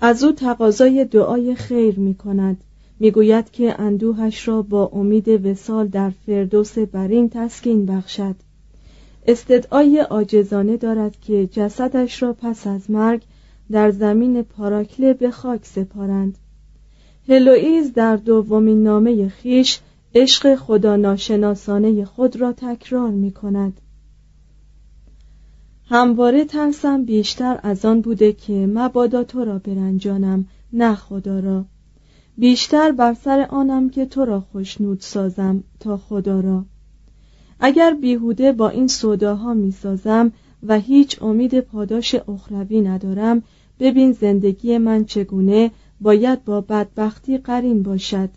از او تقاضای دعای خیر می کند می گوید که اندوهش را با امید وسال در فردوس برین تسکین بخشد. استدعای عاجزانه دارد که جسدش را پس از مرگ در زمین پاراکله به خاک سپارند. هلوئیز در دومین نامه خیش عشق خدا ناشناسانه خود را تکرار می کند همواره ترسم بیشتر از آن بوده که مبادا تو را برنجانم نه خدا را. بیشتر بر سر آنم که تو را خوشنود سازم تا خدا را. اگر بیهوده با این سوداها می سازم و هیچ امید پاداش اخروی ندارم ببین زندگی من چگونه باید با بدبختی قرین باشد.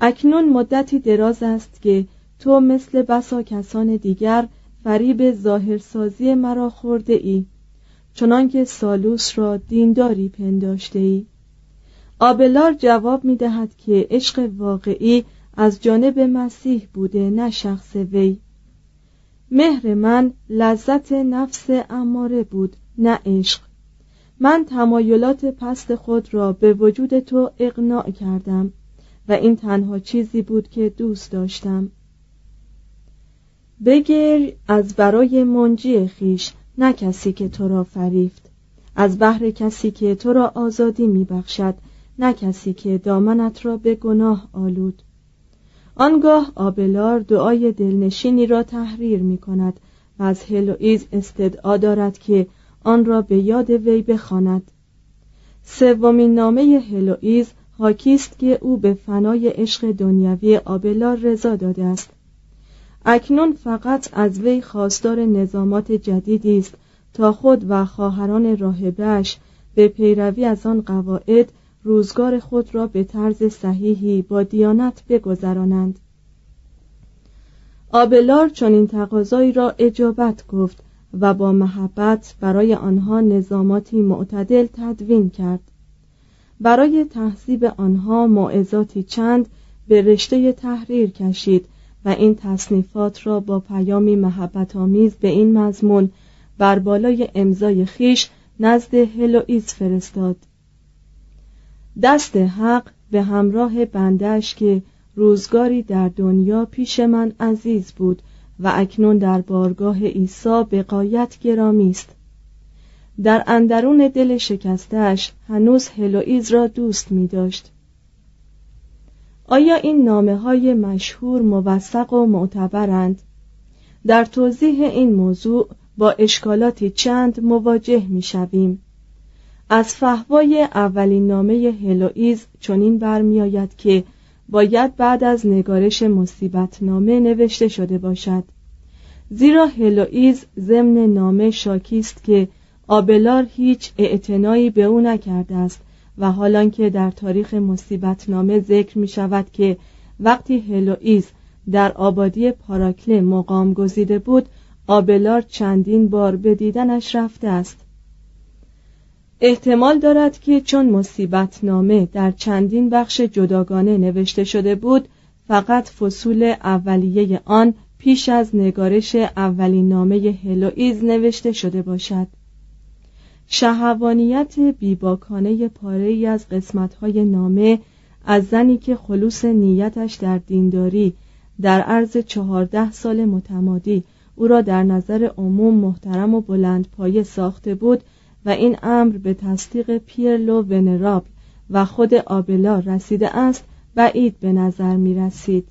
اکنون مدتی دراز است که تو مثل بسا کسان دیگر فریب ظاهرسازی مرا خورده ای. چنانکه سالوس را دینداری پنداشته ای. آبلار جواب می دهد که عشق واقعی از جانب مسیح بوده نه شخص وی. مهر من لذت نفس اماره بود نه عشق. من تمایلات پست خود را به وجود تو اقناع کردم و این تنها چیزی بود که دوست داشتم. بگیر از برای منجی خیش نه کسی که تو را فریفت. از بحر کسی که تو را آزادی میبخشد نه کسی که دامنت را به گناه آلود. آنگاه آبلار دعای دلنشینی را تحریر می کند و از هلوئیز استدعا دارد که آن را به یاد وی بخواند. سومین نامه هلوئیز حاکیست که او به فنای عشق دنیوی آبلار رضا داده است. اکنون فقط از وی خواستار نظامات جدیدی است تا خود و خواهران راهبش به پیروی از آن قواعد روزگار خود را به طرز صحیحی با دیانت بگذرانند. آبلار چنین تقاضایی را اجابت گفت و با محبت برای آنها نظاماتی معتدل تدوین کرد. برای تحصیب آنها معزاتی چند به رشته تحریر کشید و این تصنیفات را با پیامی محبت آمیز به این مضمون بر بالای امضای خیش نزد هلوئیز فرستاد. دست حق به همراه بندش که روزگاری در دنیا پیش من عزیز بود و اکنون در بارگاه عیسی به قایت گرامی است. در اندرون دل شکستش هنوز هلوئیز را دوست می داشت آیا این نامه های مشهور موثق و معتبرند؟ در توضیح این موضوع با اشکالاتی چند مواجه می شویم. از فهوای اولین نامه هلوئیز چنین برمیآید که باید بعد از نگارش مصیبت نامه نوشته شده باشد زیرا هلوئیز ضمن نامه شاکی است که آبلار هیچ اعتنایی به او نکرده است و حالان که در تاریخ مصیبت نامه ذکر می شود که وقتی هلوئیز در آبادی پاراکله مقام گزیده بود آبلار چندین بار به دیدنش رفته است. احتمال دارد که چون مصیبت نامه در چندین بخش جداگانه نوشته شده بود فقط فصول اولیه آن پیش از نگارش اولین نامه هلوئیز نوشته شده باشد. شهوانیت بیباکانه پاره ای از قسمتهای نامه از زنی که خلوص نیتش در دینداری در عرض چهارده سال متمادی او را در نظر عموم محترم و بلند پایه ساخته بود و این امر به تصدیق پیرلو ونرابل و خود آبلا رسیده است بعید به نظر می رسید.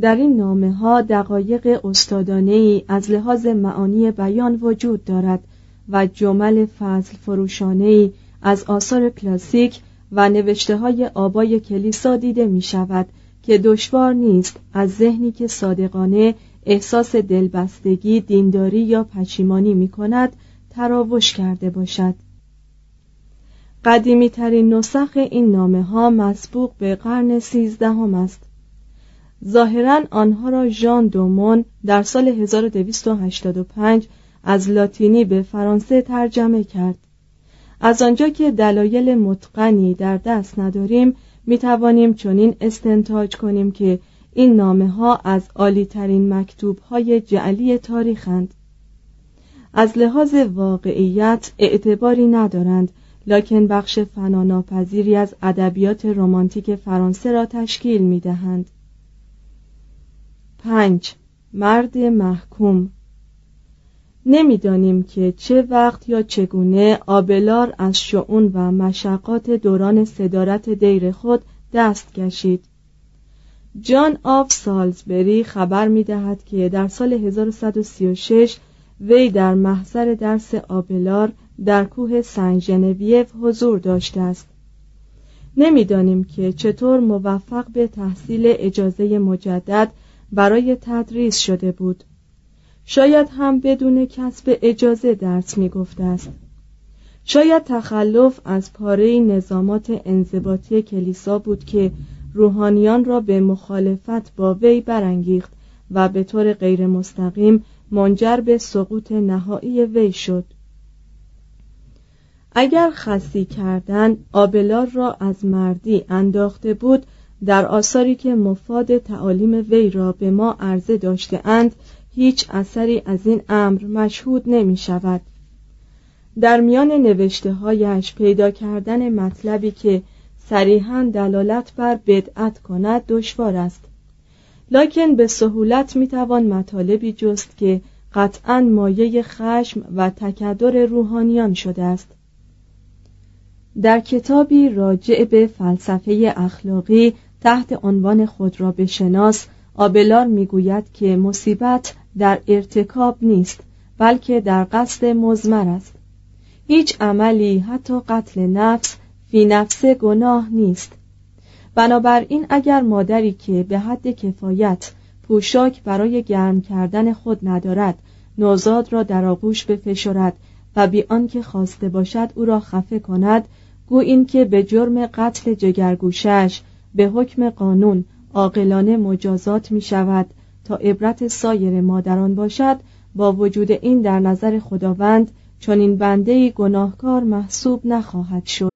در این نامه ها دقایق استادانه ای از لحاظ معانی بیان وجود دارد و جمل فضل فروشانه از آثار کلاسیک و نوشته های آبای کلیسا دیده می شود که دشوار نیست از ذهنی که صادقانه احساس دلبستگی، دینداری یا پشیمانی می کند تراوش کرده باشد. قدیمی ترین نسخ این نامه ها مسبوق به قرن سیزدهم است. ظاهرا آنها را ژان دومون در سال 1285 از لاتینی به فرانسه ترجمه کرد. از آنجا که دلایل متقنی در دست نداریم می توانیم چنین استنتاج کنیم که این نامه ها از عالی ترین مکتوب های جعلی تاریخند از لحاظ واقعیت اعتباری ندارند لکن بخش فناناپذیری از ادبیات رمانتیک فرانسه را تشکیل می دهند. پنج. مرد محکوم نمی‌دانیم که چه وقت یا چگونه آبلار از شعون و مشقات دوران صدارت دیر خود دست کشید. جان آف سالزبری خبر می دهد که در سال 1136 وی در محضر درس آبلار در کوه سن حضور داشته است. نمی‌دانیم که چطور موفق به تحصیل اجازه مجدد برای تدریس شده بود. شاید هم بدون کسب اجازه درس می گفته است. شاید تخلف از پاره نظامات انضباطی کلیسا بود که روحانیان را به مخالفت با وی برانگیخت و به طور غیر مستقیم منجر به سقوط نهایی وی شد. اگر خسی کردن آبلار را از مردی انداخته بود در آثاری که مفاد تعالیم وی را به ما عرضه داشته اند هیچ اثری از این امر مشهود نمی شود در میان نوشته هایش پیدا کردن مطلبی که صریحا دلالت بر بدعت کند دشوار است. لکن به سهولت می‌توان مطالبی جست که قطعا مایه خشم و تکدر روحانیان شده است. در کتابی راجع به فلسفه اخلاقی تحت عنوان خود را بشناس آبلار می‌گوید که مصیبت در ارتکاب نیست بلکه در قصد مزمر است. هیچ عملی حتی قتل نفس فی نفس گناه نیست. بنابراین اگر مادری که به حد کفایت پوشاک برای گرم کردن خود ندارد نوزاد را در آغوش بفشرد و بی آنکه خواسته باشد او را خفه کند گو این که به جرم قتل جگرگوشش به حکم قانون عاقلانه مجازات می شود تا عبرت سایر مادران باشد با وجود این در نظر خداوند چون این بنده گناهکار محسوب نخواهد شد.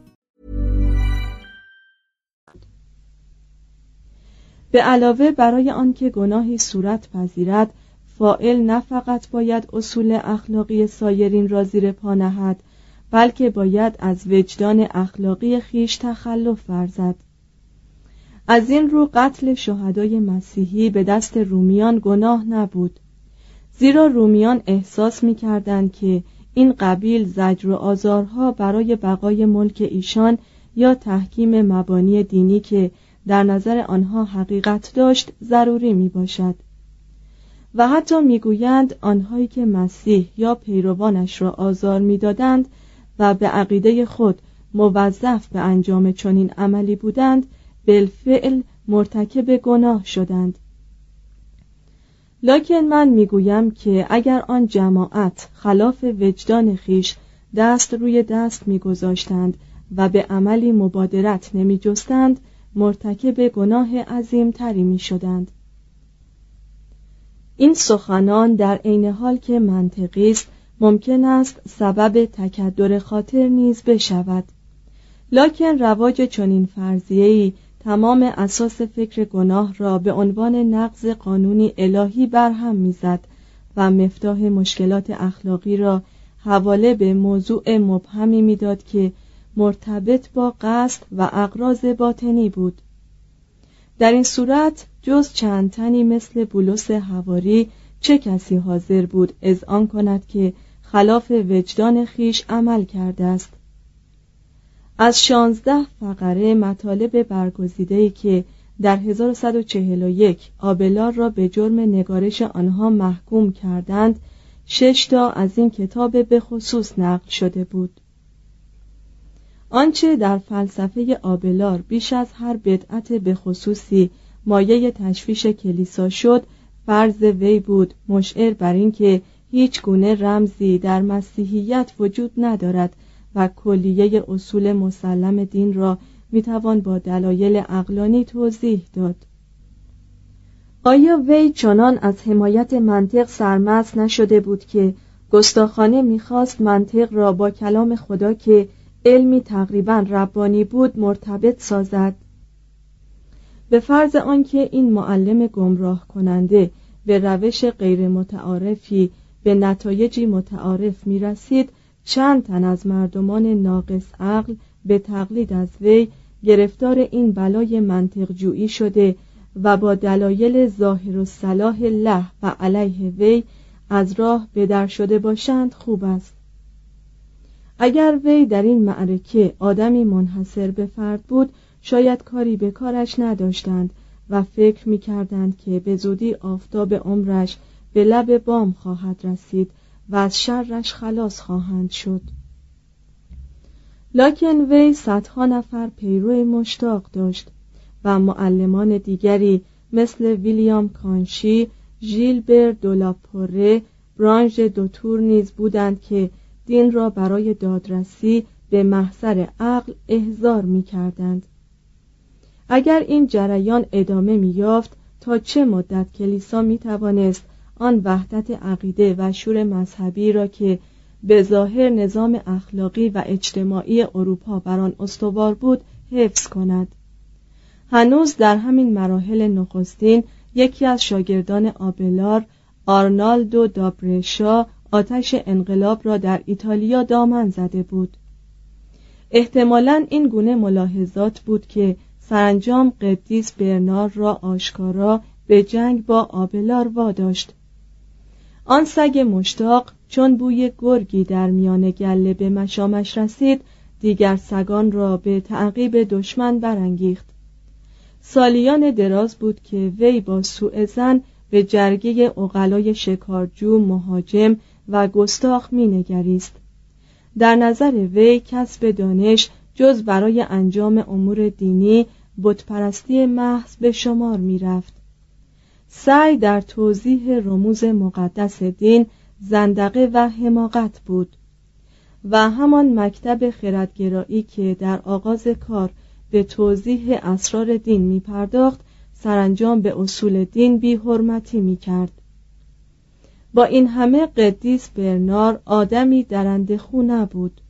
به علاوه برای آنکه گناهی صورت پذیرد فائل نه فقط باید اصول اخلاقی سایرین را زیر پا نهد بلکه باید از وجدان اخلاقی خیش تخلف ورزد. از این رو قتل شهدای مسیحی به دست رومیان گناه نبود. زیرا رومیان احساس می کردند که این قبیل زجر و آزارها برای بقای ملک ایشان یا تحکیم مبانی دینی که در نظر آنها حقیقت داشت ضروری می باشد و حتی می‌گویند آنهایی که مسیح یا پیروانش را آزار می‌دادند و به عقیده خود موظف به انجام چنین عملی بودند بالفعل مرتکب گناه شدند. لکن من می‌گویم که اگر آن جماعت خلاف وجدان خیش دست روی دست میگذاشتند و به عملی مبادرت نمی جستند مرتکب گناه عظیم تری می شدند. این سخنان در عین حال که منطقی است ممکن است سبب تکدر خاطر نیز بشود لکن رواج چنین فرضیه‌ای تمام اساس فکر گناه را به عنوان نقض قانونی الهی برهم می‌زد و مفتاح مشکلات اخلاقی را حواله به موضوع مبهمی می‌داد که مرتبط با قصد و اقراض باطنی بود. در این صورت جز چند تنی مثل بولس هواری چه کسی حاضر بود از آن کند که خلاف وجدان خیش عمل کرده است؟ از شانزده فقره مطالب برگزیده که در 1141 آبلار را به جرم نگارش آنها محکوم کردند شش تا از این کتاب به خصوص نقل شده بود. آنچه در فلسفه آبلار بیش از هر بدعت به خصوصی مایه تشویش کلیسا شد فرض وی بود مشعر بر اینکه هیچ گونه رمزی در مسیحیت وجود ندارد و کلیه اصول مسلم دین را می‌توان با دلایل اقلانی توضیح داد. آیا وی چنان از حمایت منطق سرمست نشده بود که گستاخانه می‌خواست منطق را با کلام خدا که علمی تقریبا ربانی بود مرتبط سازد. به فرض آنکه این معلم گمراه کننده به روش غیر متعارفی به نتایجی متعارف می رسید چند تن از مردمان ناقص عقل به تقلید از وی گرفتار این بلای منطق جویی شده و با دلایل ظاهر و صلاح له و علیه وی از راه بدر شده باشند خوب است. اگر وی در این معرکه آدمی منحصر به فرد بود شاید کاری به کارش نداشتند و فکر می کردند که به زودی آفتاب عمرش به لب بام خواهد رسید و از شرش خلاص خواهند شد. لاکن وی صدها نفر پیرو مشتاق داشت و معلمان دیگری مثل ویلیام کانشی، ژیلبر دولاپوره، برانژ دوتور نیز بودند که دین را برای دادرسی به محضر عقل احضار می کردند. اگر این جریان ادامه می یافت تا چه مدت کلیسا می توانست آن وحدت عقیده و شور مذهبی را که به ظاهر نظام اخلاقی و اجتماعی اروپا بر آن استوار بود حفظ کند هنوز در همین مراحل نخستین یکی از شاگردان آبلار آرنالدو دابرشا آتش انقلاب را در ایتالیا دامن زده بود. احتمالا این گونه ملاحظات بود که سرانجام قدیس برنار را آشکارا به جنگ با آبلار واداشت. آن سگ مشتاق چون بوی گرگی در میان گله به مشامش رسید دیگر سگان را به تعقیب دشمن برانگیخت. سالیان دراز بود که وی با سوء زن به جرگه اقلای شکارجو مهاجم و گستاخ مینگریست. در نظر وی کسب دانش جز برای انجام امور دینی بتپرستی محض به شمار می‌رفت. سعی در توضیح رموز مقدس دین زندقه و حماقت بود و همان مکتب خردگرایی که در آغاز کار به توضیح اسرار دین می پرداخت سرانجام به اصول دین بی حرمتی می کرد با این همه قدیس برنار آدمی درنده خو نبود.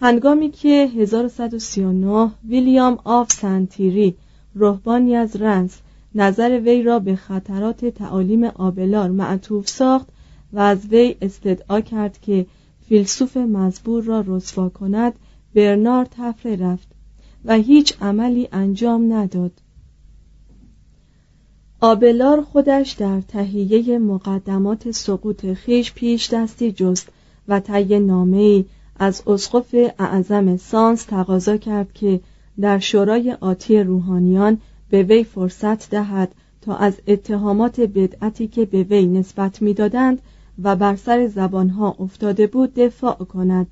هنگامی که 1139 ویلیام آف سنتیری رهبانی از رنس نظر وی را به خطرات تعالیم آبلار معطوف ساخت و از وی استدعا کرد که فیلسوف مزبور را رسوا کند برنار طفره رفت و هیچ عملی انجام نداد. آبلار خودش در تهیه مقدمات سقوط خویش پیش دستی جست و طی نامه‌ای از اسقف اعظم سانس تقاضا کرد که در شورای آتی روحانیان به وی فرصت دهد تا از اتهامات بدعتی که به وی نسبت می‌دادند و بر سر زبانها افتاده بود دفاع کند.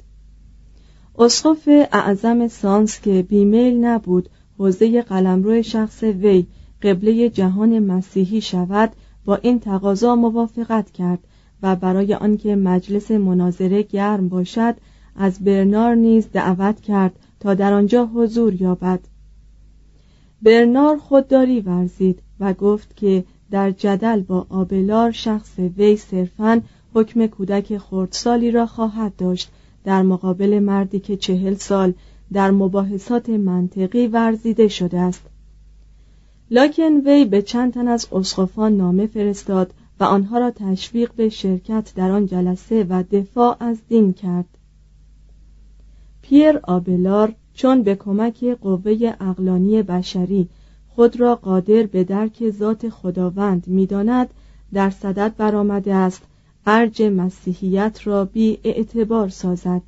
اسقف اعظم سانس که بیمیل نبود حوزه قلمرو شخص وی قبله جهان مسیحی شود با این تقاضا موافقت کرد و برای آنکه مجلس مناظره گرم باشد از برنار نیز دعوت کرد تا در آنجا حضور یابد. برنار خودداری ورزید و گفت که در جدل با آبلار شخص وی صرفا حکم کودک خردسالی را خواهد داشت. در مقابل مردی که چهل سال در مباحثات منطقی ورزیده شده است. لاکن وی به چند تن از اسقفان نامه فرستاد و آنها را تشویق به شرکت در آن جلسه و دفاع از دین کرد. پیر آبلار چون به کمک قوه اقلانی بشری خود را قادر به درک ذات خداوند می‌داند در صدد برآمده است ارج مسیحیت را بی اعتبار سازد.